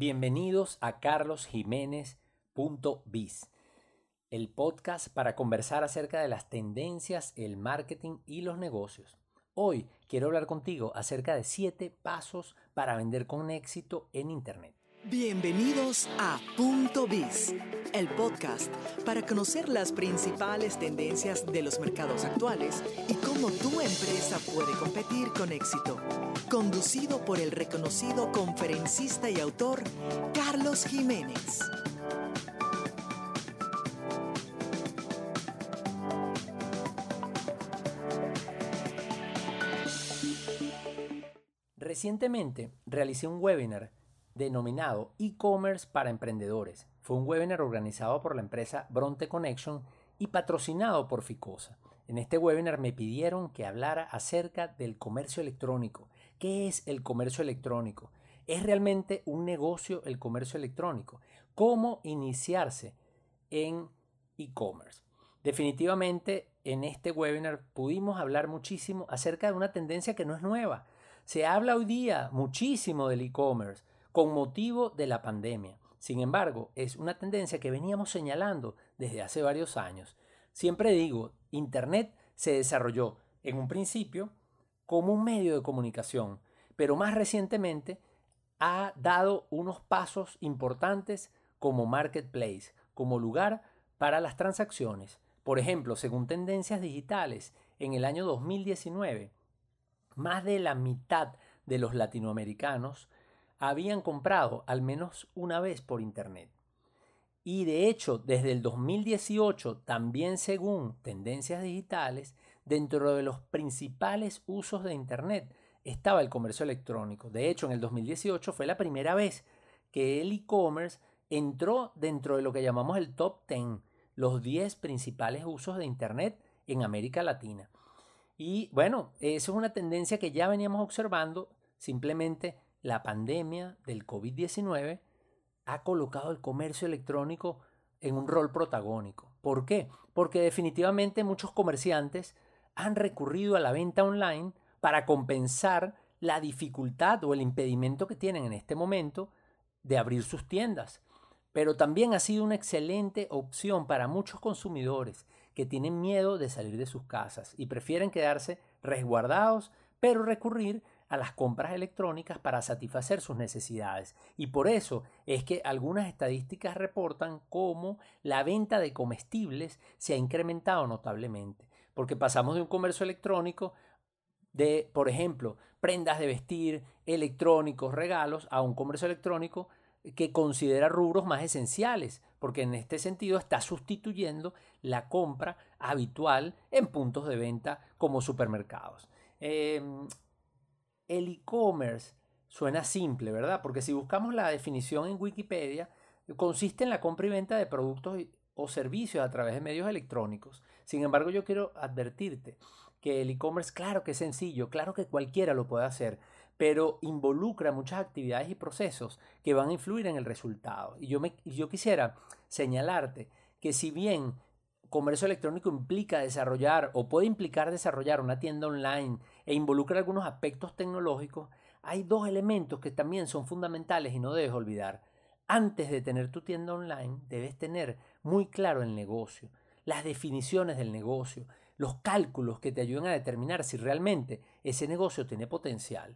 Bienvenidos a carlosjiménez.biz, el podcast para conversar acerca de las tendencias, el marketing y los negocios. Hoy quiero hablar contigo acerca de 7 pasos para vender con éxito en Internet. Bienvenidos a Punto Biz, el podcast para conocer las principales tendencias de los mercados actuales y cómo tu empresa puede competir con éxito. Conducido por el reconocido conferencista y autor Carlos Jiménez. Recientemente realicé un webinar denominado e-commerce para emprendedores. Fue un webinar organizado por la empresa Bronte Connection y patrocinado por Ficosa. En este webinar me pidieron que hablara acerca del comercio electrónico. ¿Qué es el comercio electrónico? ¿Es realmente un negocio el comercio electrónico? ¿Cómo iniciarse en e-commerce? Definitivamente en este webinar pudimos hablar muchísimo acerca de una tendencia que no es nueva. Se habla hoy día muchísimo del e-commerce con motivo de la pandemia. Sin embargo, es una tendencia que veníamos señalando desde hace varios años. Siempre digo, Internet se desarrolló en un principio como un medio de comunicación, pero más recientemente ha dado unos pasos importantes como marketplace, como lugar para las transacciones. Por ejemplo, según tendencias digitales, en el año 2019, más de la mitad de los latinoamericanos habían comprado al menos una vez por Internet. Y de hecho, desde el 2018, también según tendencias digitales, dentro de los principales usos de Internet estaba el comercio electrónico. De hecho, en el 2018 fue la primera vez que el e-commerce entró dentro de lo que llamamos el top 10, los 10 principales usos de Internet en América Latina. Y bueno, eso es una tendencia que ya veníamos observando, simplemente la pandemia del COVID-19 ha colocado el comercio electrónico en un rol protagónico. ¿Por qué? Porque definitivamente muchos comerciantes han recurrido a la venta online para compensar la dificultad o el impedimento que tienen en este momento de abrir sus tiendas. Pero también ha sido una excelente opción para muchos consumidores que tienen miedo de salir de sus casas y prefieren quedarse resguardados, pero recurrir a las compras electrónicas para satisfacer sus necesidades. Y por eso es que algunas estadísticas reportan cómo la venta de comestibles se ha incrementado notablemente, porque pasamos de un comercio electrónico de, por ejemplo, prendas de vestir, electrónicos, regalos, a un comercio electrónico que considera rubros más esenciales, porque en este sentido está sustituyendo la compra habitual en puntos de venta como supermercados. Em, el e-commerce suena simple, ¿verdad? Porque si buscamos la definición en Wikipedia, consiste en la compra y venta de productos o servicios a través de medios electrónicos. Sin embargo, yo quiero advertirte que el e-commerce, claro que es sencillo, claro que cualquiera lo puede hacer, pero involucra muchas actividades y procesos que van a influir en el resultado. Y yo, me, yo quisiera señalarte que si bien comercio electrónico implica desarrollar o puede implicar desarrollar una tienda online e involucra algunos aspectos tecnológicos, hay dos elementos que también son fundamentales y no debes olvidar. Antes de tener tu tienda online, debes tener muy claro el negocio, las definiciones del negocio, los cálculos que te ayuden a determinar si realmente ese negocio tiene potencial.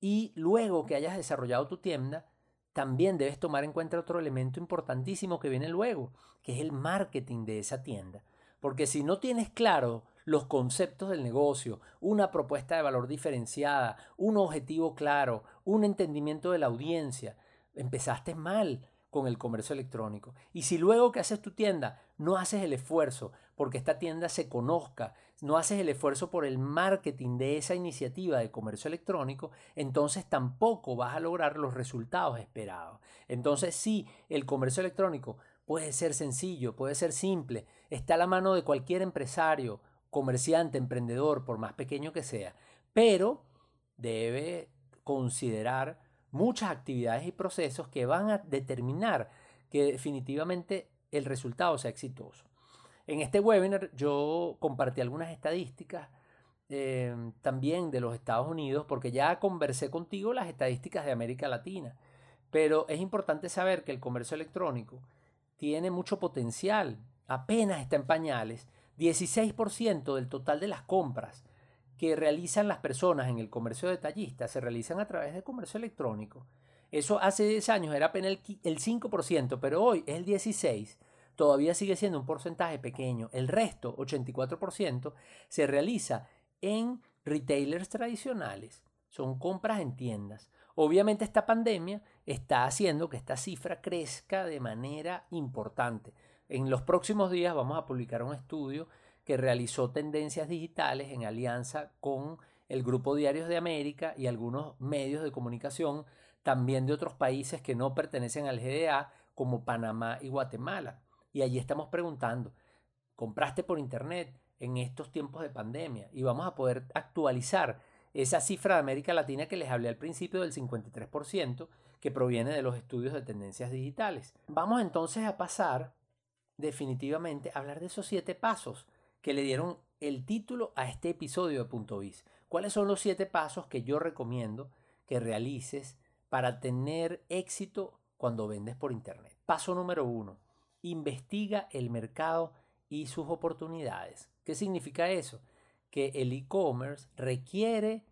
Y luego que hayas desarrollado tu tienda, también debes tomar en cuenta otro elemento importantísimo que viene luego, que es el marketing de esa tienda. Porque si no tienes claro los conceptos del negocio, una propuesta de valor diferenciada, un objetivo claro, un entendimiento de la audiencia, empezaste mal con el comercio electrónico. Y si luego que haces tu tienda no haces el esfuerzo porque esta tienda se conozca, no haces el esfuerzo por el marketing de esa iniciativa de comercio electrónico, entonces tampoco vas a lograr los resultados esperados. Entonces sí, el comercio electrónico puede ser sencillo, puede ser simple, está a la mano de cualquier empresario, comerciante, emprendedor, por más pequeño que sea, pero debe considerar muchas actividades y procesos que van a determinar que definitivamente el resultado sea exitoso. En este webinar yo compartí algunas estadísticas eh, también de los Estados Unidos, porque ya conversé contigo las estadísticas de América Latina, Pero es importante saber que el comercio electrónico tiene mucho potencial, apenas está en pañales, 16% del total de las compras que realizan las personas en el comercio detallista se realizan a través del comercio electrónico. Eso hace 10 años era apenas el 5%, pero hoy es el 16%. Todavía sigue siendo un porcentaje pequeño. El resto, 84%, se realiza en retailers tradicionales. Son compras en tiendas. Obviamente esta pandemia está haciendo que esta cifra crezca de manera importante. En los próximos días vamos a publicar un estudio que realizó tendencias digitales en alianza con el Grupo Diarios de América y algunos medios de comunicación también de otros países que no pertenecen al GDA, como Panamá y Guatemala. Y allí estamos preguntando, ¿compraste por Internet en estos tiempos de pandemia? Y vamos a poder actualizar esa cifra de América Latina que les hablé al principio del 53%, que proviene de los estudios de tendencias digitales. Vamos entonces a pasar definitivamente hablar de esos siete pasos que le dieron el título a este episodio de Punto Biz. ¿Cuáles son los siete pasos que yo recomiendo que realices para tener éxito cuando vendes por Internet? Paso número uno, investiga el mercado y sus oportunidades. ¿Qué significa eso? Que el e-commerce requiere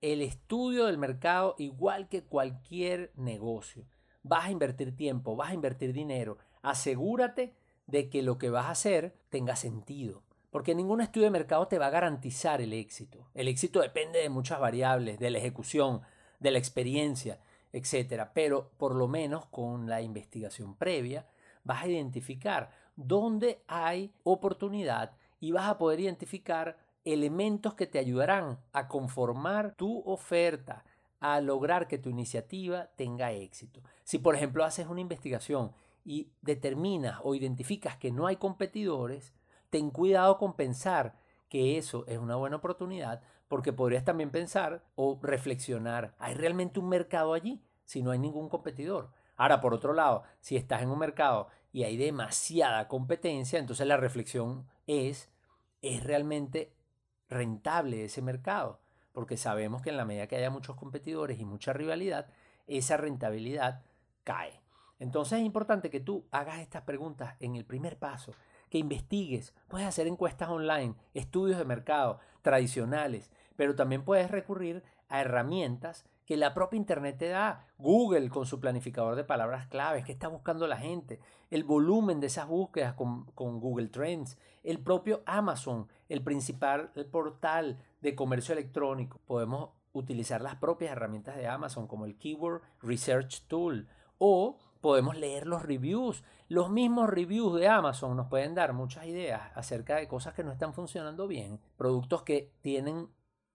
el estudio del mercado igual que cualquier negocio. Vas a invertir tiempo, vas a invertir dinero. Asegúrate de que lo que vas a hacer tenga sentido. Porque ningún estudio de mercado te va a garantizar el éxito. El éxito depende de muchas variables, de la ejecución, de la experiencia, etc. Pero por lo menos con la investigación previa vas a identificar dónde hay oportunidad y vas a poder identificar elementos que te ayudarán a conformar tu oferta, a lograr que tu iniciativa tenga éxito. Si por ejemplo haces una investigación y determinas o identificas que no hay competidores, ten cuidado con pensar que eso es una buena oportunidad, porque podrías también pensar o reflexionar, ¿hay realmente un mercado allí si no hay ningún competidor? Ahora, por otro lado, si estás en un mercado y hay demasiada competencia, entonces la reflexión es, ¿es realmente rentable ese mercado? Porque sabemos que en la medida que haya muchos competidores y mucha rivalidad, esa rentabilidad cae. Entonces es importante que tú hagas estas preguntas en el primer paso que investigues. Puedes hacer encuestas online, estudios de mercado tradicionales, pero también puedes recurrir a herramientas que la propia Internet te da. Google con su planificador de palabras claves, que está buscando la gente, el volumen de esas búsquedas con, con Google Trends, el propio Amazon, el principal portal de comercio electrónico. Podemos utilizar las propias herramientas de Amazon como el Keyword Research Tool o podemos leer los reviews. Los mismos reviews de Amazon nos pueden dar muchas ideas acerca de cosas que no están funcionando bien, productos que tienen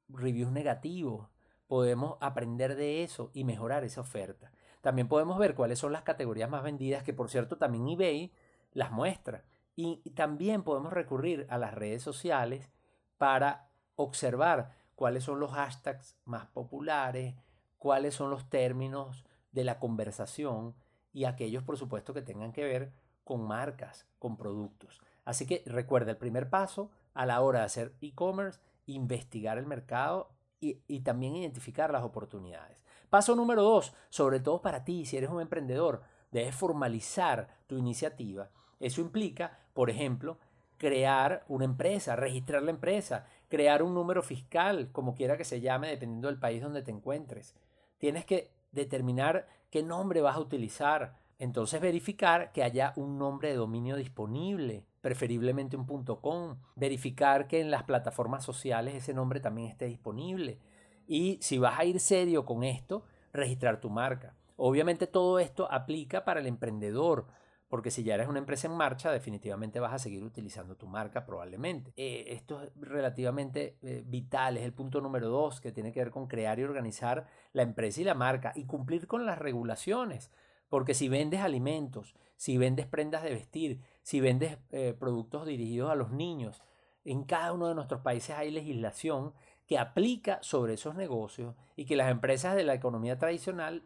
reviews negativos. Podemos aprender de eso y mejorar esa oferta. También podemos ver cuáles son las categorías más vendidas, que por cierto también eBay las muestra. Y también podemos recurrir a las redes sociales para observar cuáles son los hashtags más populares, cuáles son los términos de la conversación y aquellos, por supuesto, que tengan que ver con marcas, con productos. Así que recuerda el primer paso a la hora de hacer e-commerce, investigar el mercado y, y, también identificar las oportunidades. Paso número dos, sobre todo para ti, si eres un emprendedor, debes formalizar tu iniciativa. Eso implica, por ejemplo, crear una empresa, registrar la empresa, crear un número fiscal, como quiera que se llame, dependiendo del país donde te encuentres. Tienes que determinar qué nombre vas a utilizar. Entonces verificar que haya un nombre de dominio disponible, preferiblemente un .com. Verificar que en las plataformas sociales ese nombre también esté disponible. Y si vas a ir serio con esto, registrar tu marca. Obviamente todo esto aplica para el emprendedor, porque si ya eres una empresa en marcha, definitivamente vas a seguir utilizando tu marca probablemente. Eh, esto es relativamente eh, vital, es el punto número dos, que tiene que ver con crear y organizar la empresa y la marca y cumplir con las regulaciones. Porque si vendes alimentos, si vendes prendas de vestir, si vendes eh, productos dirigidos a los niños, en cada uno de nuestros países hay legislación que aplica sobre esos negocios y que las empresas de la economía tradicional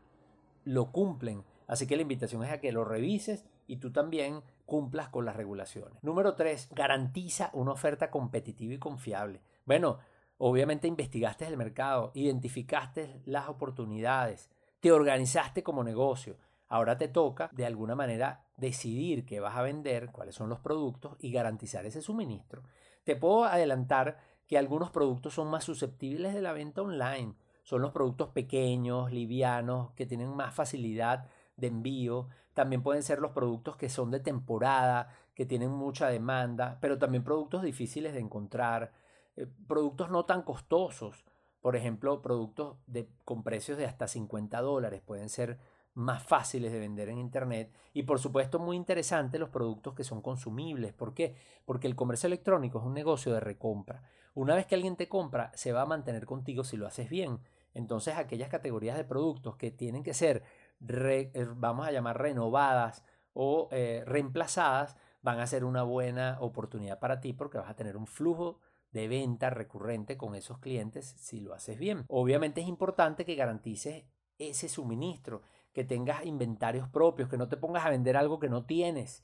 lo cumplen. Así que la invitación es a que lo revises y tú también cumplas con las regulaciones. Número tres, garantiza una oferta competitiva y confiable. Bueno, obviamente investigaste el mercado, identificaste las oportunidades, te organizaste como negocio. Ahora te toca, de alguna manera, decidir qué vas a vender, cuáles son los productos y garantizar ese suministro. Te puedo adelantar que algunos productos son más susceptibles de la venta online. Son los productos pequeños, livianos, que tienen más facilidad de envío. También pueden ser los productos que son de temporada, que tienen mucha demanda, pero también productos difíciles de encontrar, eh, productos no tan costosos. Por ejemplo, productos de, con precios de hasta 50 dólares pueden ser más fáciles de vender en Internet y por supuesto muy interesante los productos que son consumibles. ¿Por qué? Porque el comercio electrónico es un negocio de recompra. Una vez que alguien te compra, se va a mantener contigo si lo haces bien. Entonces aquellas categorías de productos que tienen que ser, eh, vamos a llamar, renovadas o eh, reemplazadas, van a ser una buena oportunidad para ti porque vas a tener un flujo de venta recurrente con esos clientes si lo haces bien. Obviamente es importante que garantices ese suministro, que tengas inventarios propios, que no te pongas a vender algo que no tienes,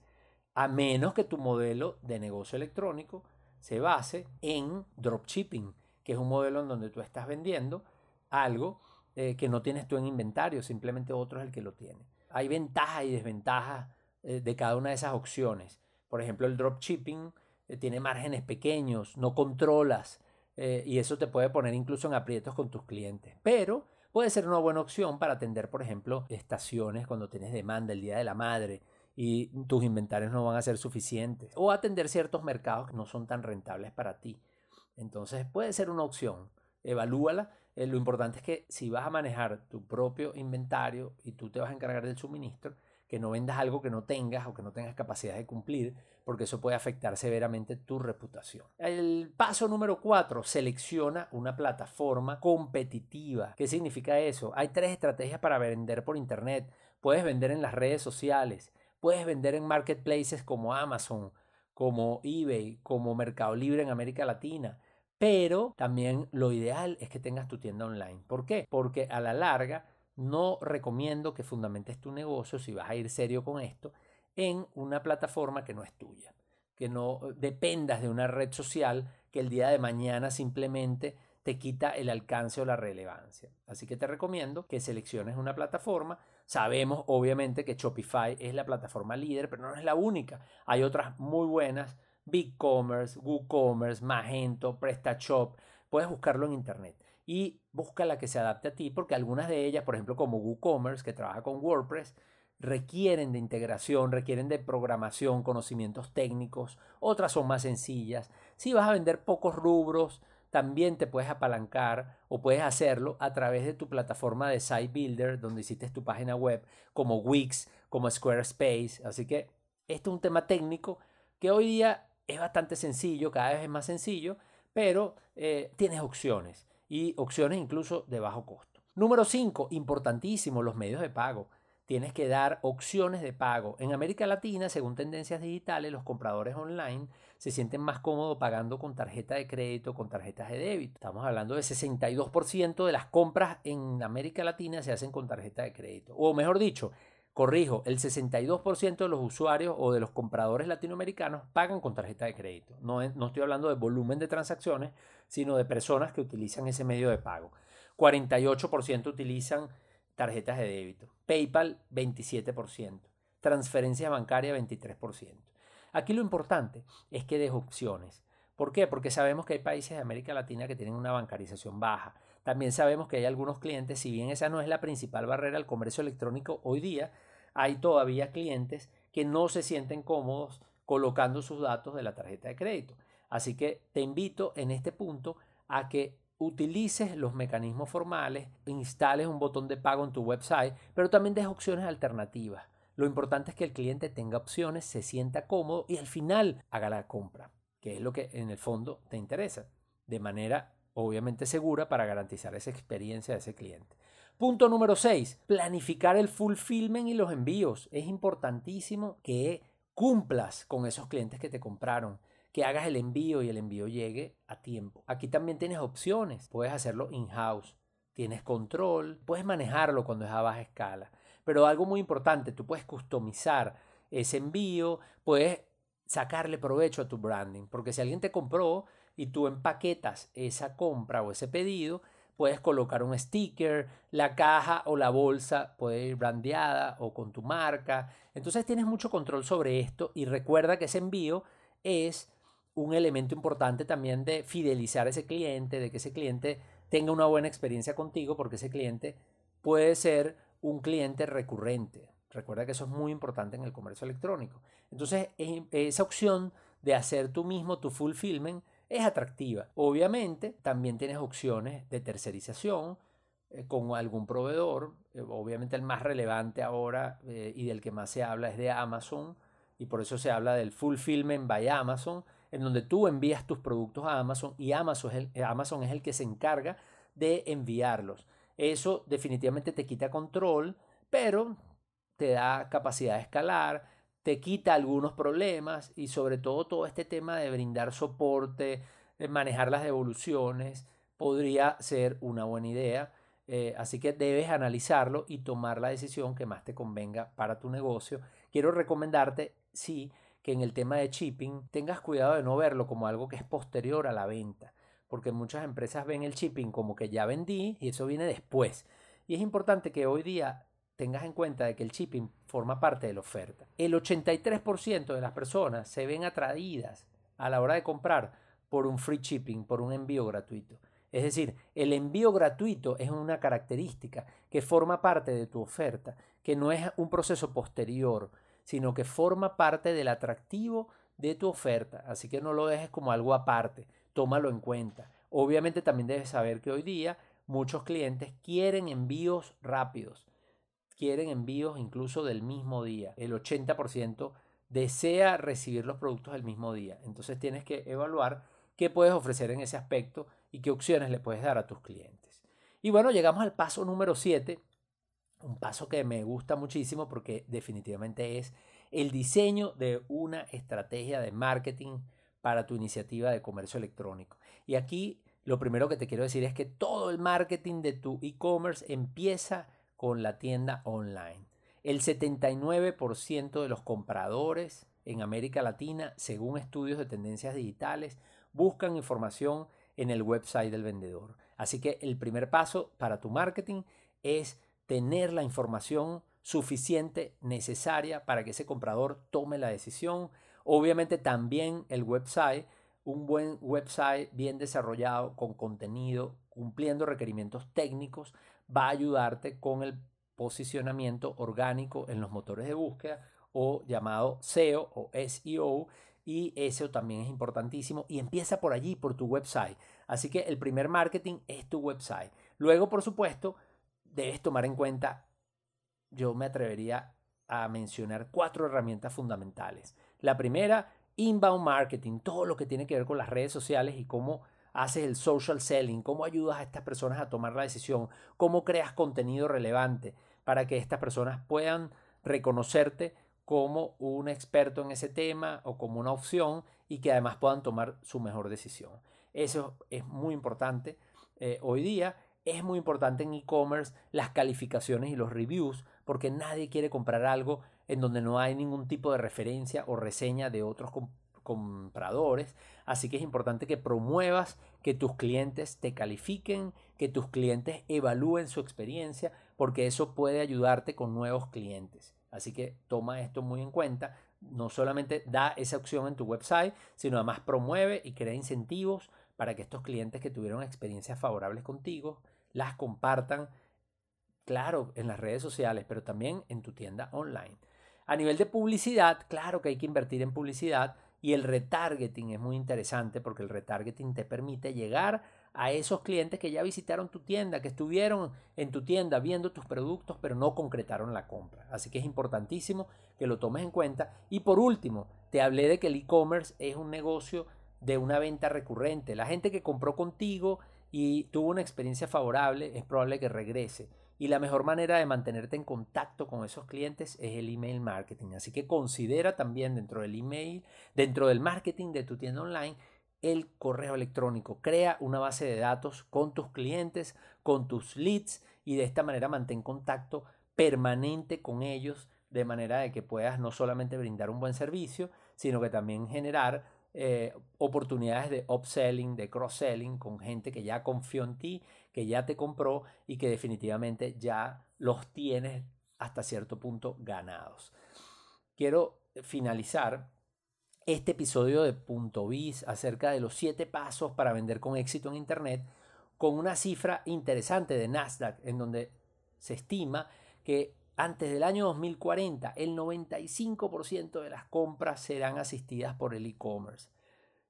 a menos que tu modelo de negocio electrónico se base en dropshipping, que es un modelo en donde tú estás vendiendo algo eh, que no tienes tú en inventario, simplemente otro es el que lo tiene. Hay ventajas y desventajas eh, de cada una de esas opciones. Por ejemplo, el dropshipping eh, tiene márgenes pequeños, no controlas eh, y eso te puede poner incluso en aprietos con tus clientes. Pero puede ser una buena opción para atender, por ejemplo, estaciones cuando tienes demanda el Día de la Madre y tus inventarios no van a ser suficientes o atender ciertos mercados que no son tan rentables para ti. Entonces puede ser una opción, evalúala. Eh, lo importante es que si vas a manejar tu propio inventario y tú te vas a encargar del suministro, que no vendas algo que no tengas o que no tengas capacidad de cumplir, porque eso puede afectar severamente tu reputación. El paso número cuatro, selecciona una plataforma competitiva. ¿Qué significa eso? Hay tres estrategias para vender por Internet. Puedes vender en las redes sociales, puedes vender en marketplaces como Amazon, como eBay, como Mercado Libre en América Latina. Pero también lo ideal es que tengas tu tienda online. ¿Por qué? Porque a la larga no recomiendo que fundamentes tu negocio, si vas a ir serio con esto, en una plataforma que no es tuya, que no dependas de una red social que el día de mañana simplemente te quita el alcance o la relevancia. Así que te recomiendo que selecciones una plataforma. Sabemos obviamente que Shopify es la plataforma líder, pero no es la única. Hay otras muy buenas, BigCommerce, WooCommerce, Magento, PrestaShop. Puedes buscarlo en internet y busca la que se adapte a ti, porque algunas de ellas, por ejemplo, como WooCommerce, que trabaja con WordPress, requieren de integración, requieren de programación, conocimientos técnicos, otras son más sencillas. Si vas a vender pocos rubros, también te puedes apalancar o puedes hacerlo a través de tu plataforma de Site Builder, donde hiciste tu página web, como Wix, como Squarespace. Así que esto es un tema técnico que hoy día es bastante sencillo, cada vez es más sencillo, pero eh, tienes opciones y opciones incluso de bajo costo. Número 5, importantísimo, los medios de pago. Tienes que dar opciones de pago. En América Latina, según tendencias digitales, los compradores online se sienten más cómodos pagando con tarjeta de crédito, con tarjetas de débito. Estamos hablando de 62% de las compras en América Latina se hacen con tarjeta de crédito. O mejor dicho, corrijo, el 62% de los usuarios o de los compradores latinoamericanos pagan con tarjeta de crédito. No, estoy hablando de volumen de transacciones, sino de personas que utilizan ese medio de pago. 48% utilizan tarjetas de débito. PayPal 27%. Transferencia bancaria 23%. Aquí lo importante es que des opciones. ¿Por qué? Porque sabemos que hay países de América Latina que tienen una bancarización baja. También sabemos que hay algunos clientes, si bien esa no es la principal barrera al comercio electrónico hoy día, hay todavía clientes que no se sienten cómodos colocando sus datos de la tarjeta de crédito. Así que te invito en este punto a que utilices los mecanismos formales, instales un botón de pago en tu website, pero también des opciones alternativas. Lo importante es que el cliente tenga opciones, se sienta cómodo y al final haga la compra, que es lo que en el fondo te interesa, de manera obviamente segura para garantizar esa experiencia de ese cliente. Punto número 6. Planificar el fulfillment y los envíos. Es importantísimo que cumplas con esos clientes que te compraron que hagas el envío y el envío llegue a tiempo. Aquí también tienes opciones. Puedes hacerlo in-house. Tienes control. Puedes manejarlo cuando es a baja escala. Pero algo muy importante, tú puedes customizar ese envío. Puedes sacarle provecho a tu branding. Porque si alguien te compró y tú empaquetas esa compra o ese pedido, puedes colocar un sticker, la caja o la bolsa puede ir brandeada o con tu marca. Entonces tienes mucho control sobre esto y recuerda que ese envío es un elemento importante también de fidelizar a ese cliente, de que ese cliente tenga una buena experiencia contigo, porque ese cliente puede ser un cliente recurrente. Recuerda que eso es muy importante en el comercio electrónico. Entonces, esa opción de hacer tú mismo tu fulfillment es atractiva. Obviamente, también tienes opciones de tercerización eh, con algún proveedor. Eh, obviamente, el más relevante ahora eh, y del que más se habla es de Amazon. Y por eso se habla del fulfillment by Amazon, en donde tú envías tus productos a Amazon y Amazon Amazon es el que se encarga de enviarlos. Eso definitivamente te quita control, pero te da capacidad de escalar, te quita algunos problemas y sobre todo todo este tema de brindar soporte, de manejar las devoluciones, podría ser una buena idea. Eh, así que debes analizarlo y tomar la decisión que más te convenga para tu negocio. Quiero recomendarte, sí, que en el tema de shipping tengas cuidado de no verlo como algo que es posterior a la venta, porque muchas empresas ven el shipping como que ya vendí y eso viene después. Y es importante que hoy día tengas en cuenta de que el shipping forma parte de la oferta. El 83% de las personas se ven atraídas a la hora de comprar por un free shipping, por un envío gratuito. Es decir, el envío gratuito es una característica que forma parte de tu oferta, que no es un proceso posterior, sino que forma parte del atractivo de tu oferta. Así que no lo dejes como algo aparte, tómalo en cuenta. Obviamente también debes saber que hoy día muchos clientes quieren envíos rápidos quieren envíos incluso del mismo día. El 80% desea recibir los productos del mismo día. Entonces tienes que evaluar qué puedes ofrecer en ese aspecto y qué opciones le puedes dar a tus clientes. Y bueno, llegamos al paso número 7, un paso que me gusta muchísimo porque definitivamente es el diseño de una estrategia de marketing para tu iniciativa de comercio electrónico. Y aquí lo primero que te quiero decir es que todo el marketing de tu e-commerce empieza con la tienda online. El 79% de los compradores en América Latina, según estudios de tendencias digitales, buscan información en el website del vendedor. Así que el primer paso para tu marketing es tener la información suficiente, necesaria para que ese comprador tome la decisión. Obviamente también el website, un buen website bien desarrollado con contenido, cumpliendo requerimientos técnicos, va a ayudarte con el posicionamiento orgánico en los motores de búsqueda o llamado SEO o SEO y eso también es importantísimo y empieza por allí, por tu website. Así que el primer marketing es tu website. Luego, por supuesto, debes tomar en cuenta, yo me atrevería a mencionar cuatro herramientas fundamentales. La primera, inbound marketing, todo lo que tiene que ver con las redes sociales y cómo haces el social selling, cómo ayudas a estas personas a tomar la decisión, cómo creas contenido relevante para que estas personas puedan reconocerte como un experto en ese tema o como una opción y que además puedan tomar su mejor decisión. Eso es muy importante eh, hoy día. Es muy importante en e-commerce las calificaciones y los reviews porque nadie quiere comprar algo en donde no hay ningún tipo de referencia o reseña de otros. Así que es importante que promuevas que tus clientes te califiquen, que tus clientes evalúen su experiencia, porque eso puede ayudarte con nuevos clientes. Así que toma esto muy en cuenta. No solamente da esa opción en tu website, sino además promueve y crea incentivos para que estos clientes que tuvieron experiencias favorables contigo las compartan, claro, en las redes sociales, pero también en tu tienda online. A nivel de publicidad, claro que hay que invertir en publicidad, y el retargeting es muy interesante porque el retargeting te permite llegar a esos clientes que ya visitaron tu tienda, que estuvieron en tu tienda viendo tus productos, pero no concretaron la compra. Así que es importantísimo que lo tomes en cuenta. Y por último, te hablé de que el e-commerce es un negocio de una venta recurrente. La gente que compró contigo y tuvo una experiencia favorable es probable que regrese. Y la mejor manera de mantenerte en contacto con esos clientes es el email marketing. Así que considera también dentro del email, dentro del marketing de tu tienda online, el correo electrónico. Crea una base de datos con tus clientes, con tus leads y de esta manera mantén contacto permanente con ellos de manera de que puedas no solamente brindar un buen servicio, sino que también generar eh, oportunidades de upselling, de cross-selling con gente que ya confió en ti, que ya te compró y que definitivamente ya los tienes hasta cierto punto ganados. Quiero finalizar este episodio de Punto Biz acerca de los siete pasos para vender con éxito en Internet con una cifra interesante de Nasdaq en donde se estima que antes del año 2040 el 95% de las compras serán asistidas por el e-commerce.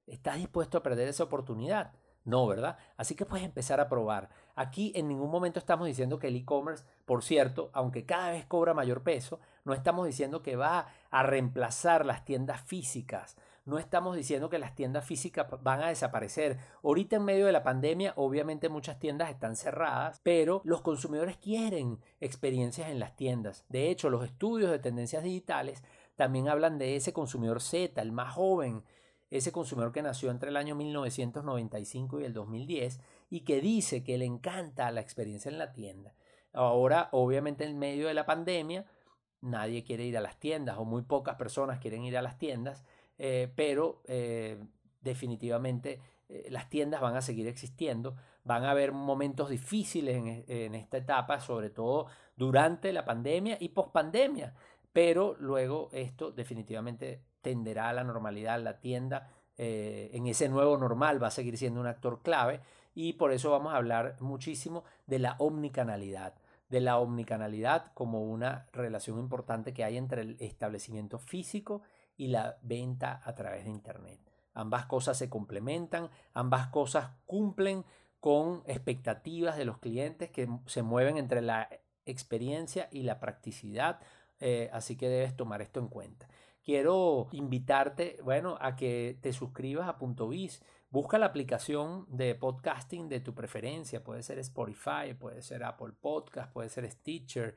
¿Estás dispuesto a perder esa oportunidad? No, ¿verdad? Así que puedes empezar a probar. Aquí en ningún momento estamos diciendo que el e-commerce, por cierto, aunque cada vez cobra mayor peso, no estamos diciendo que va a reemplazar las tiendas físicas. No estamos diciendo que las tiendas físicas van a desaparecer. Ahorita en medio de la pandemia, obviamente muchas tiendas están cerradas, pero los consumidores quieren experiencias en las tiendas. De hecho, los estudios de tendencias digitales también hablan de ese consumidor Z, el más joven, ese consumidor que nació entre el año 1995 y el 2010 y que dice que le encanta la experiencia en la tienda. Ahora, obviamente, en medio de la pandemia, nadie quiere ir a las tiendas o muy pocas personas quieren ir a las tiendas, eh, pero eh, definitivamente eh, las tiendas van a seguir existiendo, van a haber momentos difíciles en, esta etapa, sobre todo durante la pandemia y post pandemia, pero luego esto definitivamente tenderá a la normalidad, la tienda en ese nuevo normal va a seguir siendo un actor clave y por eso vamos a hablar muchísimo de la omnicanalidad, de la omnicanalidad como una relación importante que hay entre el establecimiento físico y la venta a través de Internet. Ambas cosas se complementan, ambas cosas cumplen con expectativas de los clientes que se mueven entre la experiencia y la practicidad, eh, así que debes tomar esto en cuenta quiero invitarte, bueno, a que te suscribas a Punto Biz. Busca la aplicación de podcasting de tu preferencia. Puede ser Spotify, puede ser Apple Podcast, puede ser Stitcher,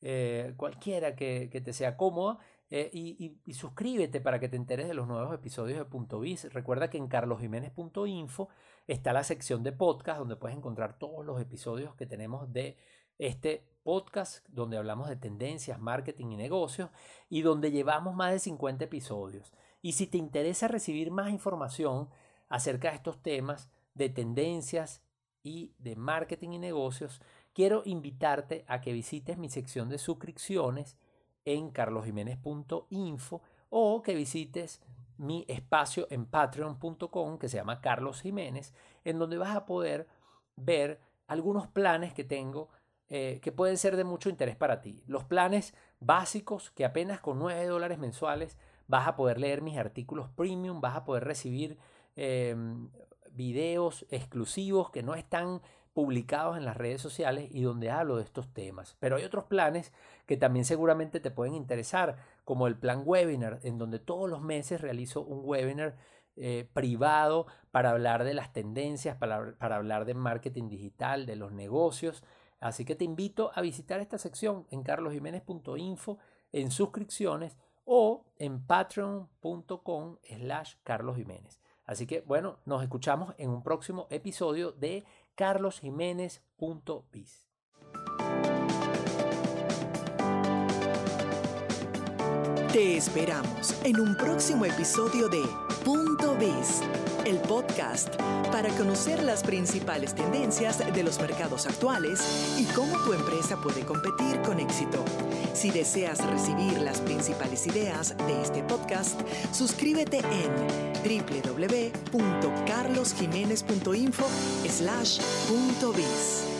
eh, cualquiera que, te sea cómoda. Eh, y, suscríbete para que te enteres de los nuevos episodios de Punto Biz. Recuerda que en carlosjiménez.info está la sección de podcast donde puedes encontrar todos los episodios que tenemos de este podcast donde hablamos de tendencias, marketing y negocios y donde llevamos más de 50 episodios. Y si te interesa recibir más información acerca de estos temas de tendencias y de marketing y negocios, quiero invitarte a que visites mi sección de suscripciones en carlosjiménez.info o que visites mi espacio en patreon.com que se llama Carlos Jiménez, en donde vas a poder ver algunos planes que tengo eh, que pueden ser de mucho interés para ti. Los planes básicos que apenas con 9 dólares mensuales vas a poder leer mis artículos premium, vas a poder recibir em, videos exclusivos que no están publicados en las redes sociales y donde hablo de estos temas. Pero hay otros planes que también seguramente te pueden interesar, como el plan webinar, en donde todos los meses realizo un webinar eh, privado para hablar de las tendencias, para, hablar de marketing digital, de los negocios Así que te invito a visitar esta sección en carlosjiménez.info en suscripciones o en patreon.com slash carlosjiménez. Así que bueno, nos escuchamos en un próximo episodio de carlosjiménez.biz. Te esperamos en un próximo episodio de Punto Biz, el podcast para conocer las principales tendencias de los mercados actuales y cómo tu empresa puede competir con éxito. Si deseas recibir las principales ideas de este podcast, suscríbete en www.carlosjiménez.info/biz.